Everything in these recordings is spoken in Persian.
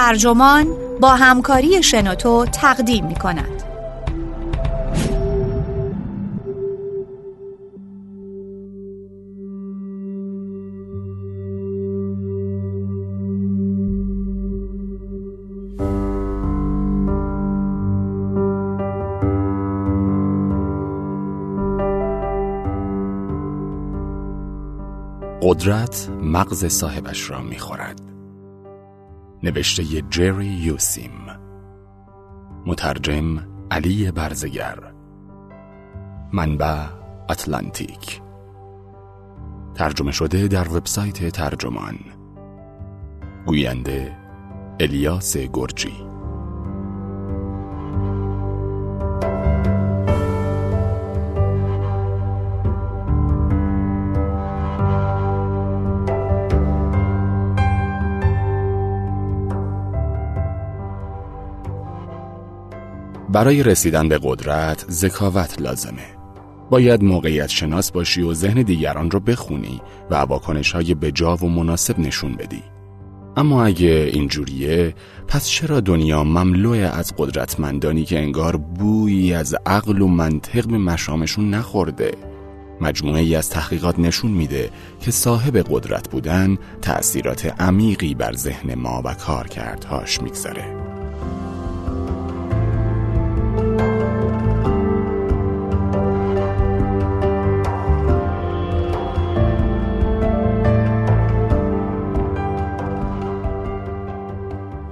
ترجمان با همکاری شنوتو تقدیم می کند. قدرت مغز صاحبش را می‌خورد نوشته جری یوسیم. مترجم علی برزگر. منبع اتلانتیک. ترجمه شده در وبسایت ترجمان. گوینده الیاس گرجی. برای رسیدن به قدرت ذکاوت لازمه. باید موقعیت شناس باشی و ذهن دیگران رو بخونی و واکنش های بجا و مناسب نشون بدی. اما اگه اینجوریه پس چرا دنیا مملوء از قدرتمندانی که انگار بویی از عقل و منطق به مشامشون نخورده؟ مجموعه ای از تحقیقات نشون میده که صاحب قدرت بودن تأثیرات عمیقی بر ذهن ما و کارکردهاش می‌گذاره.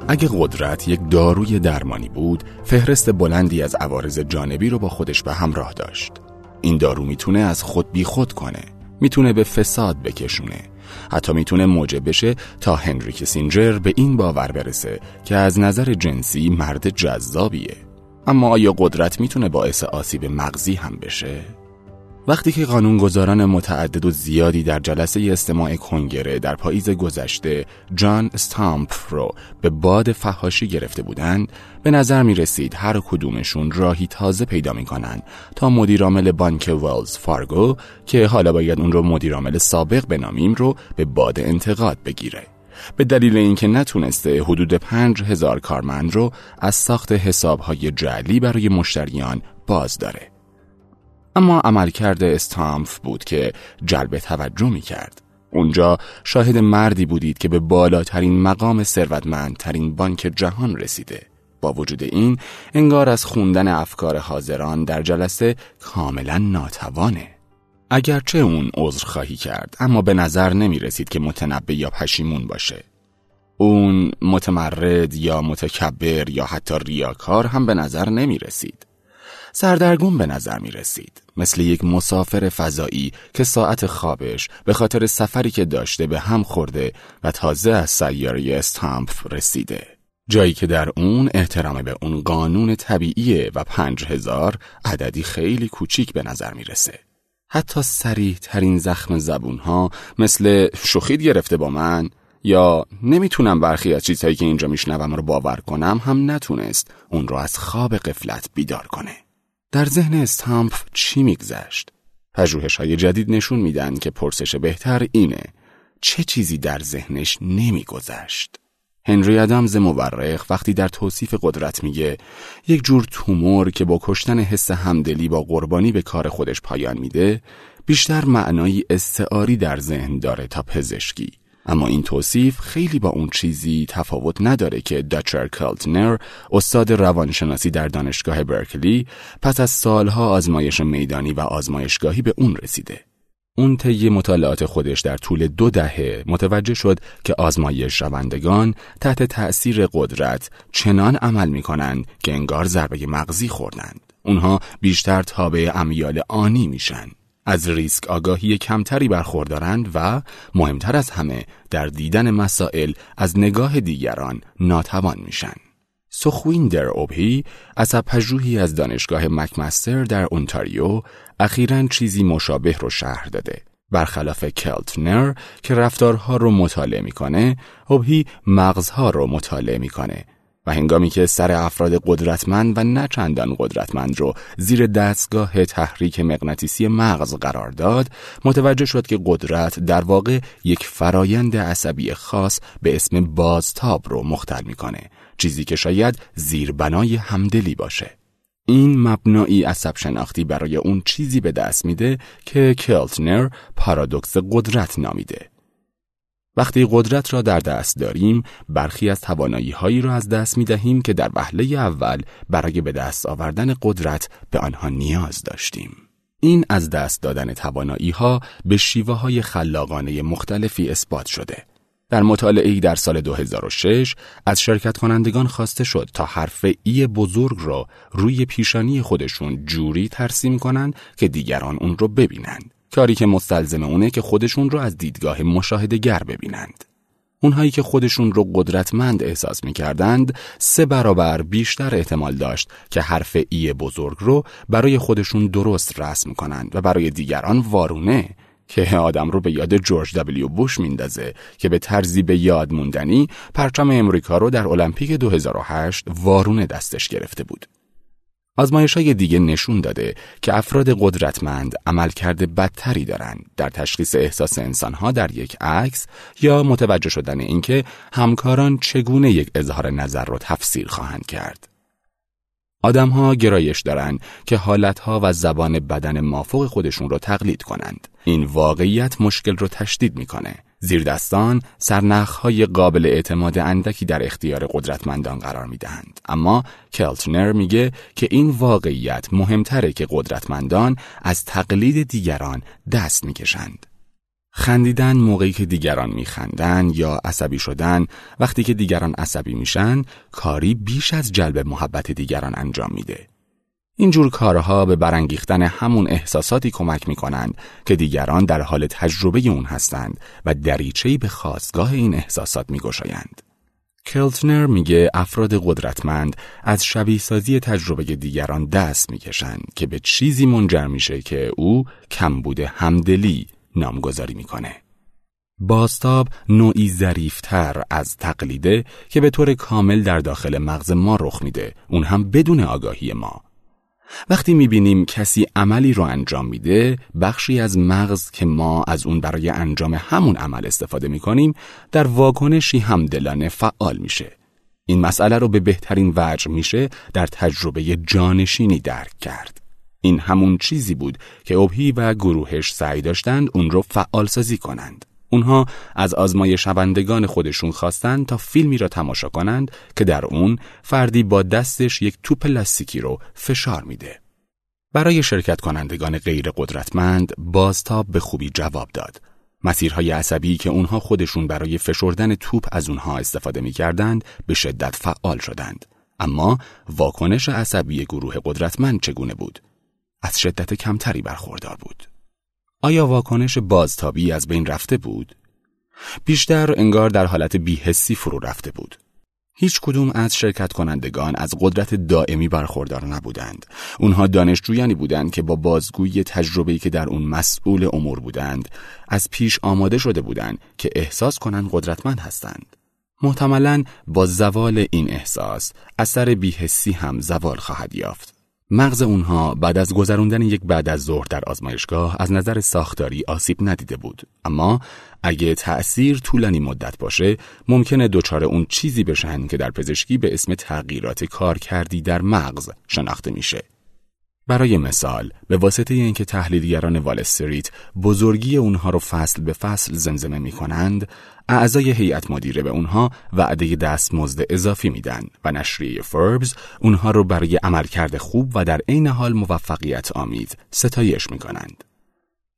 اگه قدرت یک داروی درمانی بود فهرست بلندی از عوارض جانبی رو با خودش به همراه داشت. این دارو می‌تونه از خود بی خود کنه می‌تونه به فساد بکشونه. حتی می‌تونه موجب بشه تا هنری کسینجر به این باور برسه که از نظر جنسی مرد جذابیه. اما آیا قدرت می‌تونه باعث آسیب مغزی هم بشه؟ وقتی که قانونگذاران متعدد و زیادی در جلسه استماع کنگره در پاییز گذشته جان استامپ رو به باد فهاشی گرفته بودند به نظر می رسید هر کدومشون راهی تازه پیدا می کنن تا مدیرعامل بانک ولز فارگو که حالا باید اون رو مدیرعامل سابق بنامیم رو به باد انتقاد بگیره. به دلیل اینکه نتونسته حدود پنج هزار کارمند رو از ساخت حسابهای جعلی برای مشتریان باز داره. اما عملکرد استامف بود که جلب توجه می کرد. اونجا شاهد مردی بودید که به بالاترین مقام ثروتمندترین بانک جهان رسیده. با وجود این انگار از خوندن افکار حاضران در جلسه کاملا ناتوانه. اگرچه اون عذر خواهی کرد اما به نظر نمی رسید که متنبه یا پشیمون باشه. اون متمرد یا متکبر یا حتی ریاکار هم به نظر نمی رسید. سردرگم به نظر می رسید مثل یک مسافر فضایی که ساعت خوابش به خاطر سفری که داشته به هم خورده و تازه از سیاره استامپ رسیده جایی که در اون احترام به اون قانون طبیعیه و پنج هزار عددی خیلی کوچیک به نظر می‌رسه. حتی سریح ترین زخم زبون ها مثل شخید گرفته با من یا نمی‌تونم برخی از چیزهایی که اینجا میشنوم رو باور کنم هم نتونست اون رو از خواب قفلت بیدار کنه. در ذهن استامپ چی میگذشت؟ پژوهش های جدید نشون میدن که پرسش بهتر اینه چه چیزی در ذهنش نمیگذشت؟ هنری ادامز مورخ وقتی در توصیف قدرت میگه یک جور تومور که با کشتن حس همدلی با قربانی به کار خودش پایان میده بیشتر معنایی استعاری در ذهن داره تا پزشکی اما این توصیف خیلی با اون چیزی تفاوت نداره که داچر کلتنر استاد روانشناسی در دانشگاه برکلی پس از سالها آزمایش میدانی و آزمایشگاهی به اون رسیده. اون طی مطالعات خودش در طول دو دهه متوجه شد که آزمایش روندگان تحت تأثیر قدرت چنان عمل می کنند که انگار ضربه مغزی خوردند. اونها بیشتر تابع امیال آنی میشن. از ریسک آگاهی کمتری برخوردارند و مهمتر از همه در دیدن مسائل از نگاه دیگران ناتوان میشن. سخویندر اوبهی از پژوهی از دانشگاه مکمستر در اونتاریو اخیرا چیزی مشابه رو شهر داده. برخلاف کلتنر که رفتارها رو مطالعه می‌کنه، اوبهی مغزها رو مطالعه می‌کنه و هنگامی که سر افراد قدرتمند و نه چندان قدرتمند رو زیر دستگاه تحریک مغناطیسی مغز قرار داد متوجه شد که قدرت در واقع یک فرایند عصبی خاص به اسم بازتاب رو مختل می‌کنه چیزی که شاید زیربنای همدلی باشه. این مبنایی عصب شناختی برای اون چیزی به دست میده که کلتنر پارادوکس قدرت نامیده. وقتی قدرت را در دست داریم برخی از توانایی هایی را از دست می دهیم که در وهله اول برای به دست آوردن قدرت به آنها نیاز داشتیم. این از دست دادن توانایی ها به شیوه های خلاقانه مختلفی اثبات شده. در مطالعه در سال 2006 از شرکت کنندگان خواسته شد تا حرف ای بزرگ را روی پیشانی خودشون جوری ترسیم کنند که دیگران اون رو ببینند. کاری که مستلزم اونه که خودشون رو از دیدگاه گر ببینند. اونهایی که خودشون رو قدرتمند احساس می کردند سه برابر بیشتر احتمال داشت که حرف ای بزرگ رو برای خودشون درست رسم کنند و برای دیگران وارونه که آدم رو به یاد جورج دبلیو بوش میندازه که به طرزی به یاد موندنی پرچم امریکا رو در المپیک 2008 وارونه دستش گرفته بود. آزمایش های دیگه نشون داده که افراد قدرتمند عملکرد بدتری دارند در تشخیص احساس انسانها در یک عکس یا متوجه شدن اینکه همکاران چگونه یک اظهار نظر را تفسیر خواهند کرد. آدمها گرایش دارند که حالتها و زبان بدن مافوق خودشون رو تقلید کنند. این واقعیت مشکل رو تشدید می‌کنه. زیردستان سرنخهای قابل اعتماد اندکی در اختیار قدرتمندان قرار می دهند. اما کلتنر میگه که این واقعیت مهمتره که قدرتمندان از تقلید دیگران دست می‌کشند. خندیدن موقعی که دیگران میخندن یا عصبی شدن وقتی که دیگران عصبی میشن کاری بیش از جلب محبت دیگران انجام میده. اینجور کارها به برانگیختن همون احساساتی کمک می‌کنند که دیگران در حال تجربه اون هستند و دریچه‌ای به خواستگاه این احساسات میگشایند. کلتنر میگه افراد قدرتمند از شبیه سازی تجربه دیگران دست می‌کشند که به چیزی منجر میشه که او کمبود همدلی نامگذاری می‌کنه. باستاب نوعی ظریفتر از تقلیده که به طور کامل در داخل مغز ما رخ میده اون هم بدون آگاهی ما وقتی می‌بینیم کسی عملی رو انجام میده بخشی از مغز که ما از اون برای انجام همون عمل استفاده می‌کنیم در واکنشی همدلانه فعال میشه. این مسئله رو به بهترین وجه میشه در تجربه جانشینی درک کرد. این همون چیزی بود که اوبهی و گروهش سعی داشتند اون رو فعال سازی کنند. اونها از آزمایشوندگان خودشون خواستند تا فیلمی را تماشا کنند که در اون فردی با دستش یک توپ لاستیکی رو فشار میده. برای شرکت کنندگان غیر قدرتمند بازتاب به خوبی جواب داد. مسیرهای عصبی که اونها خودشون برای فشردن توپ از اونها استفاده می‌کردند به شدت فعال شدند. اما واکنش عصبی گروه قدرتمند چگونه بود؟ از شدت کمتری برخوردار بود. آیا واکنش بازتابی از بین رفته بود؟ بیشتر انگار در حالت بیهسی فرو رفته بود. هیچ کدوم از شرکت کنندگان از قدرت دائمی برخوردار نبودند. اونها دانشجویانی بودند که با بازگویی تجربه‌ای که در اون مسئول امور بودند، از پیش آماده شده بودند که احساس کنند قدرتمند هستند. محتملا با زوال این احساس، اثر بیهسی هم زوال خواهد یافت. مغز اونها بعد از گذراندن یک بعد از ظهر در آزمایشگاه از نظر ساختاری آسیب ندیده بود. اما اگه تأثیر طولانی مدت باشه ممکنه دچار اون چیزی بشن که در پزشکی به اسم تغییرات کار کردی در مغز شناخته میشه. برای مثال به واسطه اینکه تحلیلگران وال استریت بزرگی اونها رو فصل به فصل زمزمه می کنند اعضای هیئت مدیره به اونها وعده دستمزد اضافی میدن و نشریه فوربز اونها رو برای عملکرد خوب و در عین حال موفقیت آمید ستایش می کنند.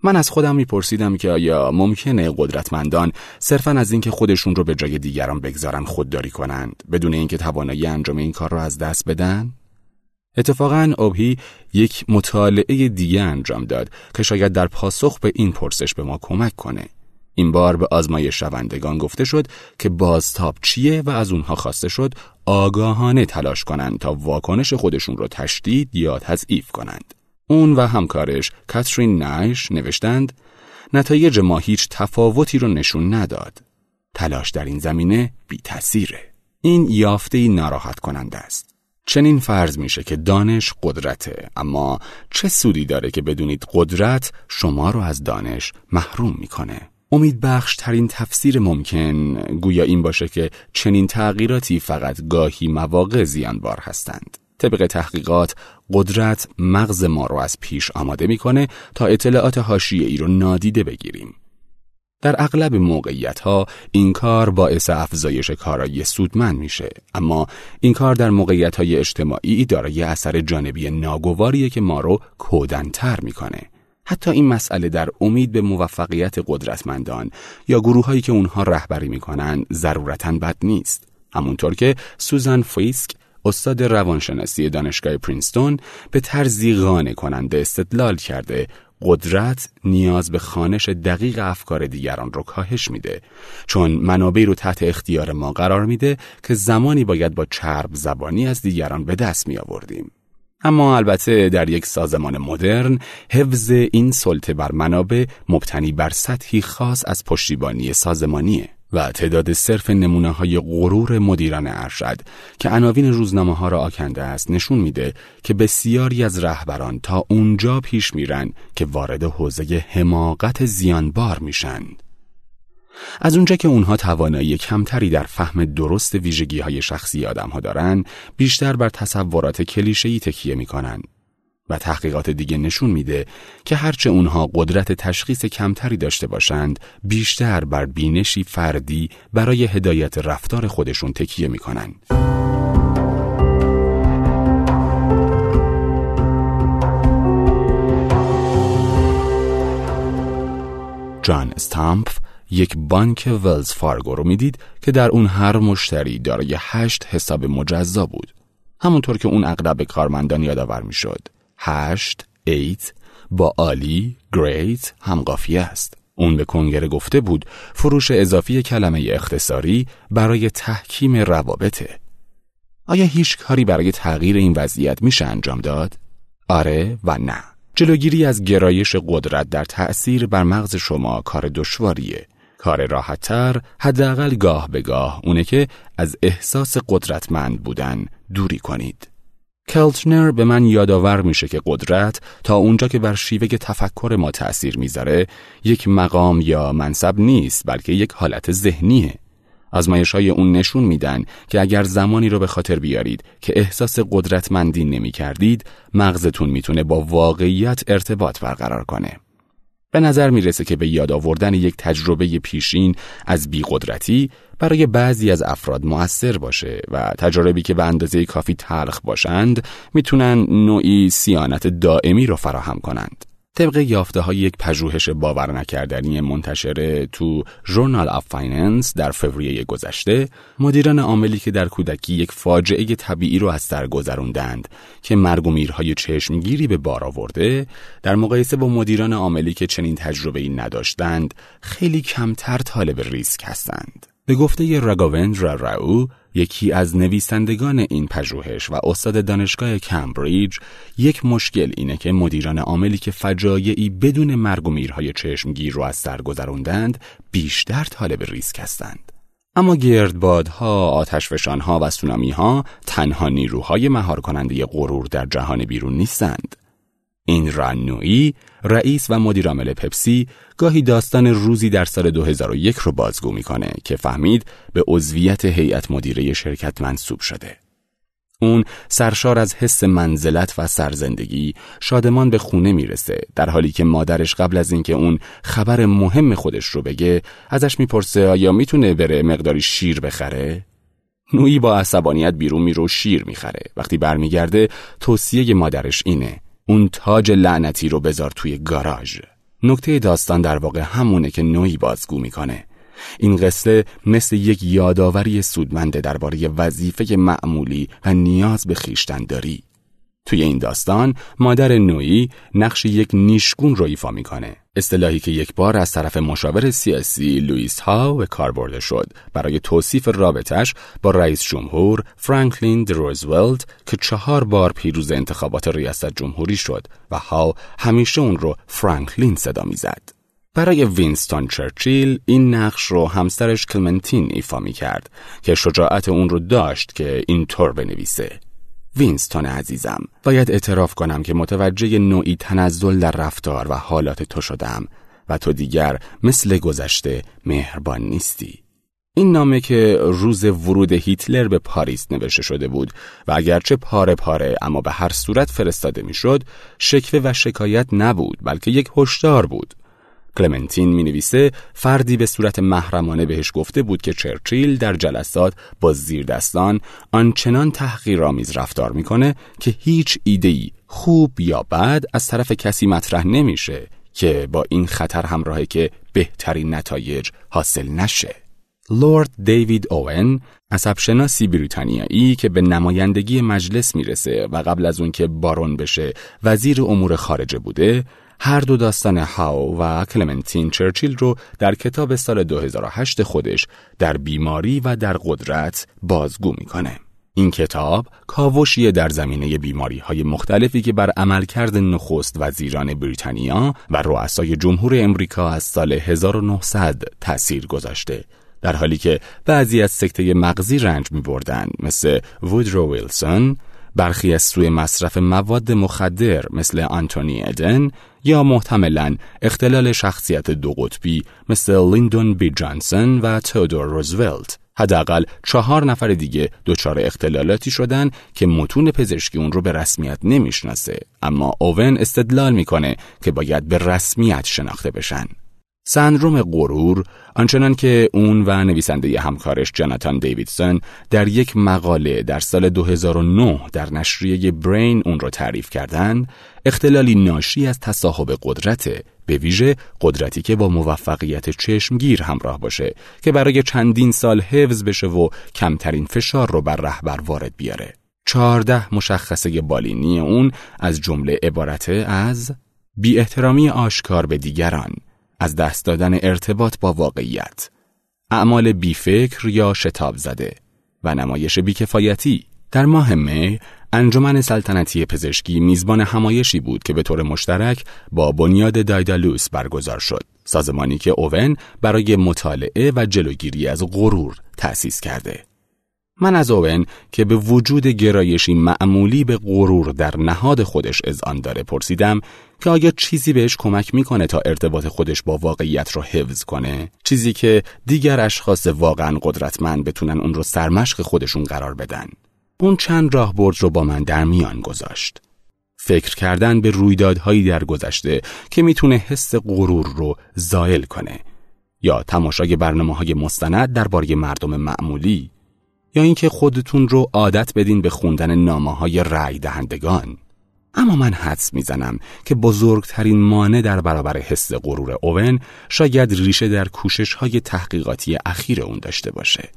من از خودم میپرسیدم که آیا ممکنه قدرتمندان صرفا از اینکه خودشون رو به جای دیگران بگذارن خودداری کنند بدون اینکه توانایی انجام این کار را از دست بدن؟ اتفاقا اوبهی یک مطالعه دیگه انجام داد که شاید در پاسخ به این پرسش به ما کمک کنه. این بار به آزمای شوندگان گفته شد که بازتاب چیه و از اونها خواسته شد آگاهانه تلاش کنند تا واکنش خودشون رو تشدید یا تضعیف کنند. اون و همکارش کاترین نایش نوشتند نتایج ما هیچ تفاوتی رو نشون نداد. تلاش در این زمینه بی تاثیره. این یافته ناراحت کننده است. چنین فرض میشه که دانش قدرته اما چه سودی داره که بدونید قدرت شما رو از دانش محروم می‌کنه؟ امید بخش ترین تفسیر ممکن گویا این باشه که چنین تغییراتی فقط گاهی مواقع زیانبار هستند. طبق تحقیقات قدرت مغز ما رو از پیش آماده می‌کنه تا اطلاعات حاشیه ای رو نادیده بگیریم. در اغلب موقعیت ها این کار باعث افزایش کارایی سودمند میشه. اما این کار در موقعیت های اجتماعی دارای اثر جانبی ناگواریه که ما رو کودنتر می‌کنه. حتی این مسئله در امید به موفقیت قدرتمندان یا گروه هایی که اونها رهبری می‌کنن ضرورتا بد نیست. همونطور که سوزان فیسک استاد روانشناسی دانشگاه پرینستون به طرزی قانع کننده استدلال کرده قدرت نیاز به خانش دقیق افکار دیگران رو کاهش میده چون منابعی رو تحت اختیار ما قرار میده که زمانی باید با چرب زبانی از دیگران به دست می آوردیم. اما البته در یک سازمان مدرن حفظ این سلطه بر منابع مبتنی بر سطحی خاص از پشتیبانی سازمانیه و تعداد صرف نمونه های غرور مدیران ارشد که عناوین روزنامه ها را آکنده است نشون میده که بسیاری از رهبران تا اونجا پیش میرن که وارد حوزه حماقت زیانبار میشن. از اونجا که اونها توانایی کمتری در فهم درست ویژگی های شخصی آدم ها دارن بیشتر بر تصورات کلیشه‌ای تکیه می‌کنن و تحقیقات دیگه نشون میده که هرچه اونها قدرت تشخیص کمتری داشته باشند بیشتر بر بینشی فردی برای هدایت رفتار خودشون تکیه می‌کنن. جان استامپ یک بانک ولز فارگو رو می‌دید که در اون هر مشتری دارای هشت حساب مجزا بود. همونطور که اون اغلب کارمندان یادآور می‌شد. هشت، eight با عالی، great هم قافیه است. اون به کنگره گفته بود فروش اضافی کلمه اختصاری برای تحکیم روابطه. آیا هیچ کاری برای تغییر این وضعیت میشه انجام داد؟ آره و نه. جلوگیری از گرایش قدرت در تأثیر بر مغز شما کار دشواریه. کار راحتتر حداقل گاه به گاه اونه که از احساس قدرتمند بودن دوری کنید. کلتنر به من یادآور میشه که قدرت تا اونجا که بر شیوه تفکر ما تأثیر می‌ذاره یک مقام یا منصب نیست بلکه یک حالت ذهنیه. آزمایش های اون نشون میدن که اگر زمانی رو به خاطر بیارید که احساس قدرتمندی نمی کردید مغزتون می‌تونه با واقعیت ارتباط برقرار کنه. به نظر می‌رسه که به یاد آوردن یک تجربه پیشین از بیقدرتی برای بعضی از افراد مؤثر باشه و تجاربی که به اندازه کافی تلخ باشند می‌تونن نوعی صیانت دائمی رو فراهم کنند. طبق یافته های یک پژوهش باور نکردنی منتشره تو ژورنال آف فایننس در فوریه گذشته مدیران عاملی که در کودکی یک فاجعه طبیعی رو از سر گذروندند که مرگ و میرهای چشمگیری به بار آورده در مقایسه با مدیران عاملی که چنین تجربه ای نداشتند خیلی کمتر طالب ریسک هستند. به گفته رگاوندرا راو یکی از نویسندگان این پژوهش و استاد دانشگاه کمبریج یک مشکل اینه که مدیران عاملی که فجایعی بدون مرگ و میرهای چشمگیر رو از سر گذروندند بیشتر طالب ریسک هستند. اما گردبادها، آتشفشانها و سونامیها تنها نیروهای مهار کننده غرور در جهان بیرون نیستند. این رانوی رئیس و مدیرعامل پپسی گاهی داستان روزی در سال 2001 رو بازگو می‌کنه که فهمید به عضویت هیئت مدیره شرکت منصوب شده. اون سرشار از حس منزلت و سرزندگی شادمان به خونه می‌رسه در حالی که مادرش قبل از اینکه اون خبر مهم خودش رو بگه ازش می‌پرسه آیا می‌تونه بره مقداری شیر بخره؟ نوعی با عصبانیت بیرون میره و شیر می‌خره وقتی برمیگرده توصیه مادرش اینه اون تاج لعنتی رو بذار توی گاراژ. نکته داستان در واقع همونه که نوعی بازگو می‌کنه. این قصه مثل یک یادآوری سودمنده درباره وظیفه معمولی و نیاز به خیشتنداری توی این داستان مادر نوعی نقش یک نیشگون رو ایفا می‌کنه. اصطلاحی که یک بار از طرف مشاور سیاسی لوئیس ها به کار برده شد. برای توصیف رابطش با رئیس جمهور فرانکلین د روزولت که چهار بار پیروز انتخابات ریاست جمهوری شد و ها همیشه اون رو فرانکلین صدا می‌زد. برای وینستون چرچیل این نقش رو همسرش کلمنتین ایفا می کرد که شجاعت اون رو داشت که اینطور بنویسه. وینستون عزیزم باید اعتراف کنم که متوجه نوعی تنزل در رفتار و حالات تو شدم و تو دیگر مثل گذشته مهربان نیستی. این نامه که روز ورود هیتلر به پاریس نوشته شده بود و اگرچه پاره پاره اما به هر صورت فرستاده می‌شد شکوه و شکایت نبود بلکه یک هشدار بود. کلمنتین می نویسه فردی به صورت محرمانه بهش گفته بود که چرچیل در جلسات با زیردستان آنچنان تحقیرآمیز رفتار می‌کنه که هیچ ایده‌ای خوب یا بد از طرف کسی مطرح نمیشه که با این خطر همراهه که بهترین نتایج حاصل نشه. لورد دیوید اوون عصبشناسی بریتانیایی که به نمایندگی مجلس می‌رسه و قبل از اون که بارون بشه وزیر امور خارجه بوده هر دو داستان هاو و کلمنتین چرچیل رو در کتاب سال 2008 خودش در بیماری و در قدرت بازگو می‌کنه. این کتاب کاوشی در زمینه بیماری های مختلفی که بر عملکرد نخست وزیران بریتانیا و رؤسای جمهور امریکا از سال 1900 تأثیر گذاشته در حالی که بعضی از سکته مغزی رنج می بردن مثل وودرو ویلسون برخی از سوی مصرف مواد مخدر مثل آنتونی ادن یا محتملا اختلال شخصیت دو قطبی مثل لیندون بی جانسون و تودور روزولت حداقل چهار نفر دیگه دچار اختلالاتی شدن که متون پزشکی اون رو به رسمیت نمی‌شناسه. اما اوون استدلال می‌کنه که باید به رسمیت شناخته بشن. سندروم غرور آنچنان که اون و نویسنده همکارش جاناتان دیویدسون در یک مقاله در سال 2009 در نشریه برین اون رو تعریف کردند اختلالی ناشی از تصاحب قدرت به ویژه قدرتی که با موفقیت چشمگیر همراه باشه که برای چندین سال حفظ بشه و کمترین فشار رو بر رهبر وارد بیاره. چهارده مشخصه بالینی اون از جمله عبارت از بی احترامی آشکار به دیگران. از دست دادن ارتباط با واقعیت. اعمال بیفکر یا شتاب زده و نمایش بیکفایتی. در ماه می انجمن سلطنتی پزشکی میزبان همایشی بود که به طور مشترک با بنیاد دایدالوس برگزار شد. سازمانی که اوون برای مطالعه و جلوگیری از غرور تأسیس کرده. من از اوون که به وجود گرایشی معمولی به غرور در نهاد خودش آن داره پرسیدم که آیا چیزی بهش کمک می‌کنه تا ارتباط خودش با واقعیت رو حفظ کنه؟ چیزی که دیگر اشخاص واقعا قدرتمند بتونن اون رو سرمشق خودشون قرار بدن. اون چند راه برد رو با من در میان گذاشت. فکر کردن به رویدادهایی در گذشته که می‌تونه حس غرور رو زائل کنه یا تماشای برنامه های مستند درباره مردم معمولی یا اینکه خودتون رو عادت بدین به خوندن نامه های دهندگان اما من حدس می‌زنم که بزرگترین مانع در برابر حس غرور اوون شاید ریشه در کوشش های تحقیقاتی اخیر اون داشته باشه.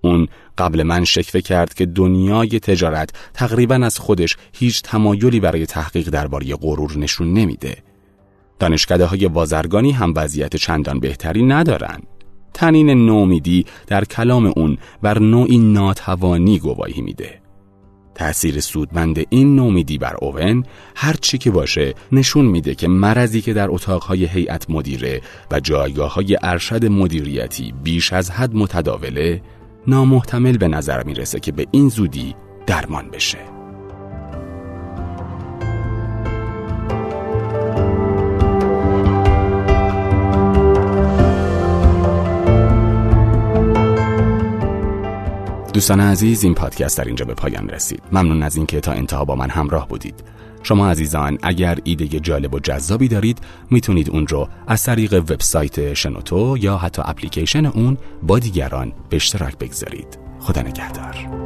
اون قبل من شکوه کرد که دنیای تجارت تقریبا از خودش هیچ تمایلی برای تحقیق درباره غرور نشون نمیده. دانشکده های بازرگانی هم وضعیت چندان بهتری ندارن. تنین نومیدی در کلام اون بر نوعی ناتوانی گواهی میده. تأثیر سودمند این نومیدی بر اوون هر چی که باشه نشون میده که مرضی که در اتاقهای هیئت مدیره و جایگاه های ارشد مدیریتی بیش از حد متداوله نامحتمل به نظر می‌رسه که به این زودی درمان بشه. دوستان عزیز این پادکست در اینجا به پایان رسید. ممنون از اینکه تا انتها با من همراه بودید. شما عزیزان اگر ایده جالب و جذابی دارید می‌تونید اون رو از طریق وبسایت شنوتو یا حتی اپلیکیشن اون با دیگران به اشتراک بگذارید. خدا نگهدار.